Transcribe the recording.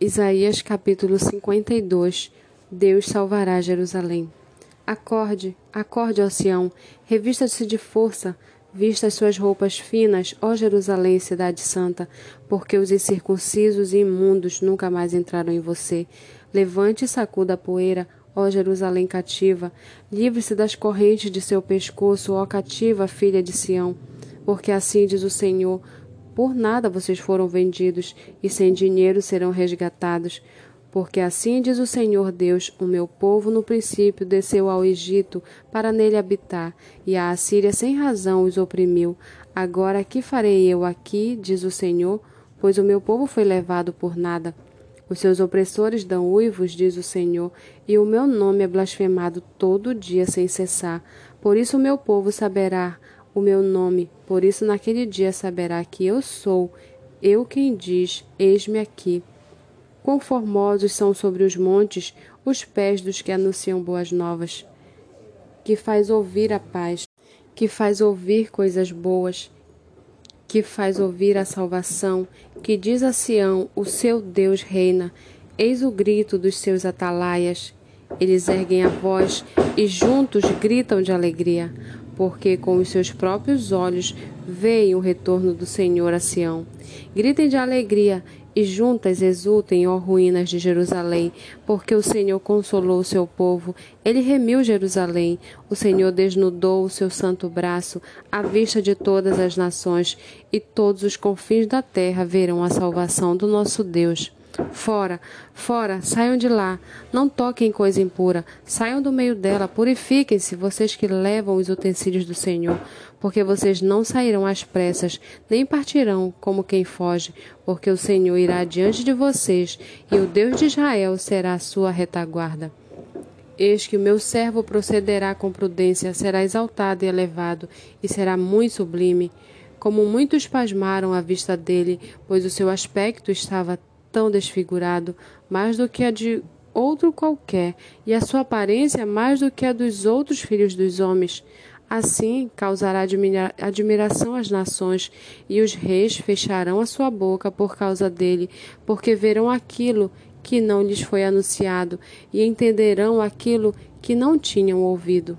Isaías capítulo 52 Deus salvará Jerusalém. Acorde, acorde, ó Sião, revista-se de força, vista as suas roupas finas, ó Jerusalém, cidade santa, porque os incircuncisos e imundos nunca mais entraram em você. Levante e sacuda a poeira, ó Jerusalém cativa, livre-se das correntes de seu pescoço, ó cativa filha de Sião, porque assim diz o Senhor, por nada vocês foram vendidos, e sem dinheiro serão resgatados. Porque assim diz o Senhor Deus: O meu povo no princípio desceu ao Egito para nele habitar, e a Assíria sem razão os oprimiu. Agora que farei eu aqui, diz o Senhor, pois o meu povo foi levado por nada. Os seus opressores dão uivos, diz o Senhor, e o meu nome é blasfemado todo dia sem cessar. Por isso o meu povo saberá o meu nome, por isso naquele dia saberá que eu sou, eu quem diz: Eis-me aqui. Quão formosos são sobre os montes os pés dos que anunciam boas novas, que faz ouvir a paz, que faz ouvir coisas boas, que faz ouvir a salvação, que diz a Sião: O seu Deus reina. Eis o grito dos seus atalaias. Eles erguem a voz e juntos gritam de alegria porque com os seus próprios olhos veem o retorno do Senhor a Sião. Gritem de alegria e juntas exultem, ó ruínas de Jerusalém, porque o Senhor consolou o seu povo, ele remiu Jerusalém, o Senhor desnudou o seu santo braço à vista de todas as nações, e todos os confins da terra verão a salvação do nosso Deus. Fora, fora, saiam de lá. Não toquem coisa impura. Saiam do meio dela. Purifiquem-se, vocês que levam os utensílios do Senhor. Porque vocês não sairão às pressas, nem partirão como quem foge. Porque o Senhor irá diante de vocês, e o Deus de Israel será a sua retaguarda. Eis que o meu servo procederá com prudência, será exaltado e elevado, e será muito sublime. Como muitos pasmaram à vista dele, pois o seu aspecto estava tão desfigurado, mais do que a de outro qualquer, e a sua aparência mais do que a dos outros filhos dos homens. Assim causará admira admiração às nações, e os reis fecharão a sua boca por causa dele, porque verão aquilo que não lhes foi anunciado, e entenderão aquilo que não tinham ouvido.